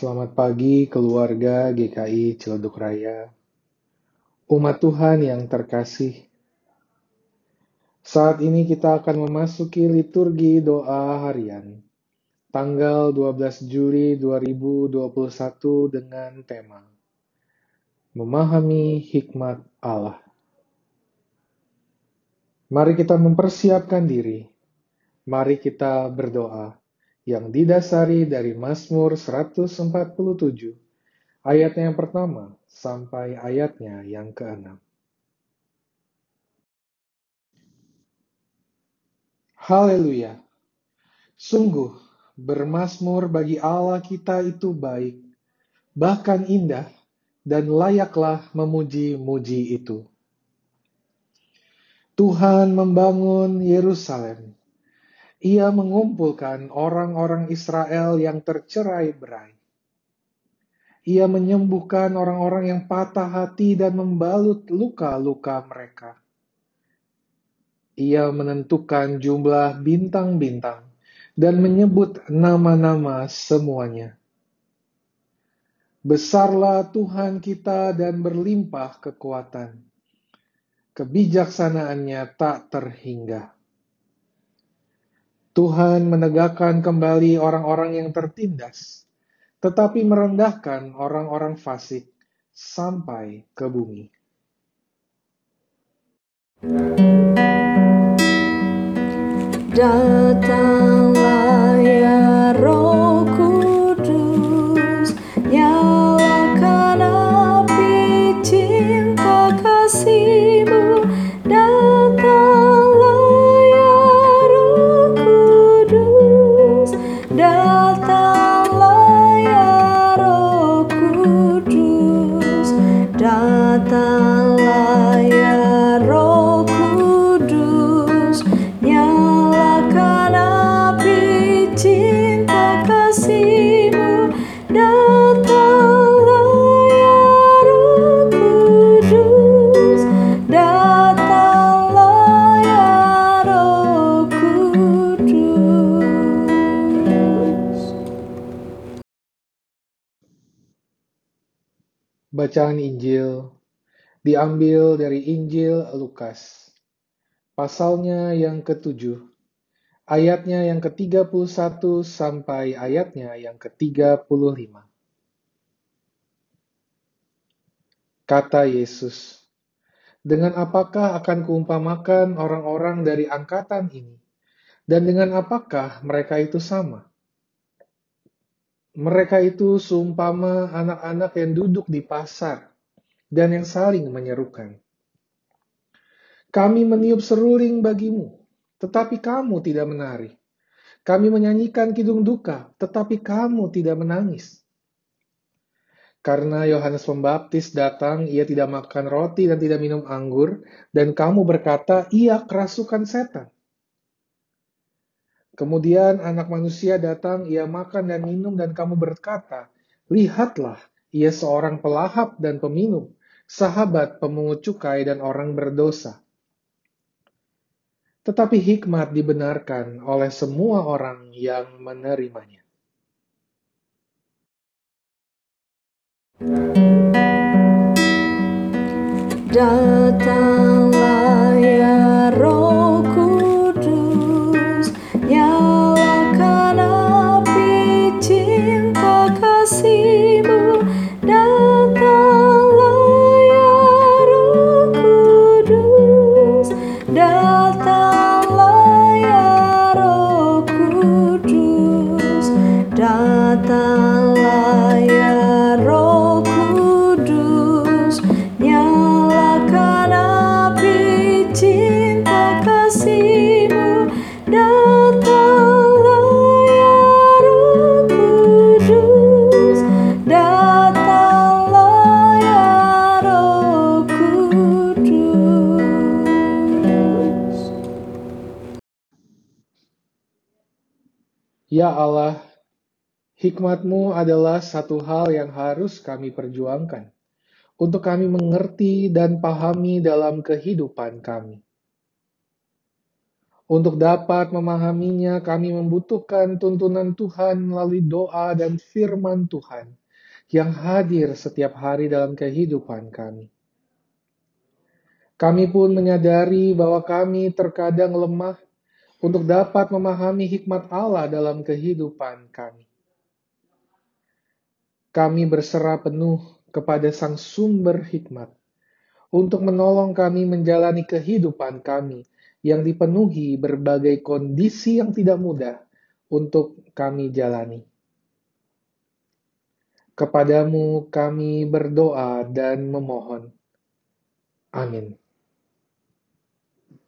Selamat pagi keluarga GKI Ciledug Raya. Umat Tuhan yang terkasih. Saat ini kita akan memasuki liturgi doa harian. Tanggal 12 Juli 2021 dengan tema Memahami Hikmat Allah. Mari kita mempersiapkan diri. Mari kita berdoa yang didasari dari Mazmur 147, ayatnya yang pertama sampai ayatnya yang keenam. Haleluya! Sungguh, bermasmur bagi Allah kita itu baik, bahkan indah, dan layaklah memuji-muji itu. Tuhan membangun Yerusalem, ia mengumpulkan orang-orang Israel yang tercerai berai. Ia menyembuhkan orang-orang yang patah hati dan membalut luka-luka mereka. Ia menentukan jumlah bintang-bintang dan menyebut nama-nama semuanya. Besarlah Tuhan kita dan berlimpah kekuatan. Kebijaksanaannya tak terhingga. Tuhan menegakkan kembali orang-orang yang tertindas, tetapi merendahkan orang-orang fasik sampai ke bumi. Datanglah Bacaan Injil diambil dari Injil Lukas, pasalnya yang ketujuh, ayatnya yang ke-31 sampai ayatnya yang ke-35. Kata Yesus, dengan apakah akan kuumpamakan orang-orang dari angkatan ini? Dan dengan apakah mereka itu sama? Mereka itu seumpama anak-anak yang duduk di pasar dan yang saling menyerukan. Kami meniup seruling bagimu, tetapi kamu tidak menari. Kami menyanyikan kidung duka, tetapi kamu tidak menangis. Karena Yohanes Pembaptis datang, ia tidak makan roti dan tidak minum anggur, dan kamu berkata, ia kerasukan setan. Kemudian anak manusia datang, ia makan dan minum, dan kamu berkata, Lihatlah, ia seorang pelahap dan peminum, sahabat pemungut cukai dan orang berdosa. Tetapi hikmat dibenarkan oleh semua orang yang menerimanya. Datanglah Ya Allah, hikmat-Mu adalah satu hal yang harus kami perjuangkan untuk kami mengerti dan pahami dalam kehidupan kami. Untuk dapat memahaminya, kami membutuhkan tuntunan Tuhan melalui doa dan firman Tuhan yang hadir setiap hari dalam kehidupan kami. Kami pun menyadari bahwa kami terkadang lemah untuk dapat memahami hikmat Allah dalam kehidupan kami. Kami berserah penuh kepada Sang Sumber Hikmat untuk menolong kami menjalani kehidupan kami yang dipenuhi berbagai kondisi yang tidak mudah untuk kami jalani. Kepadamu kami berdoa dan memohon. Amin.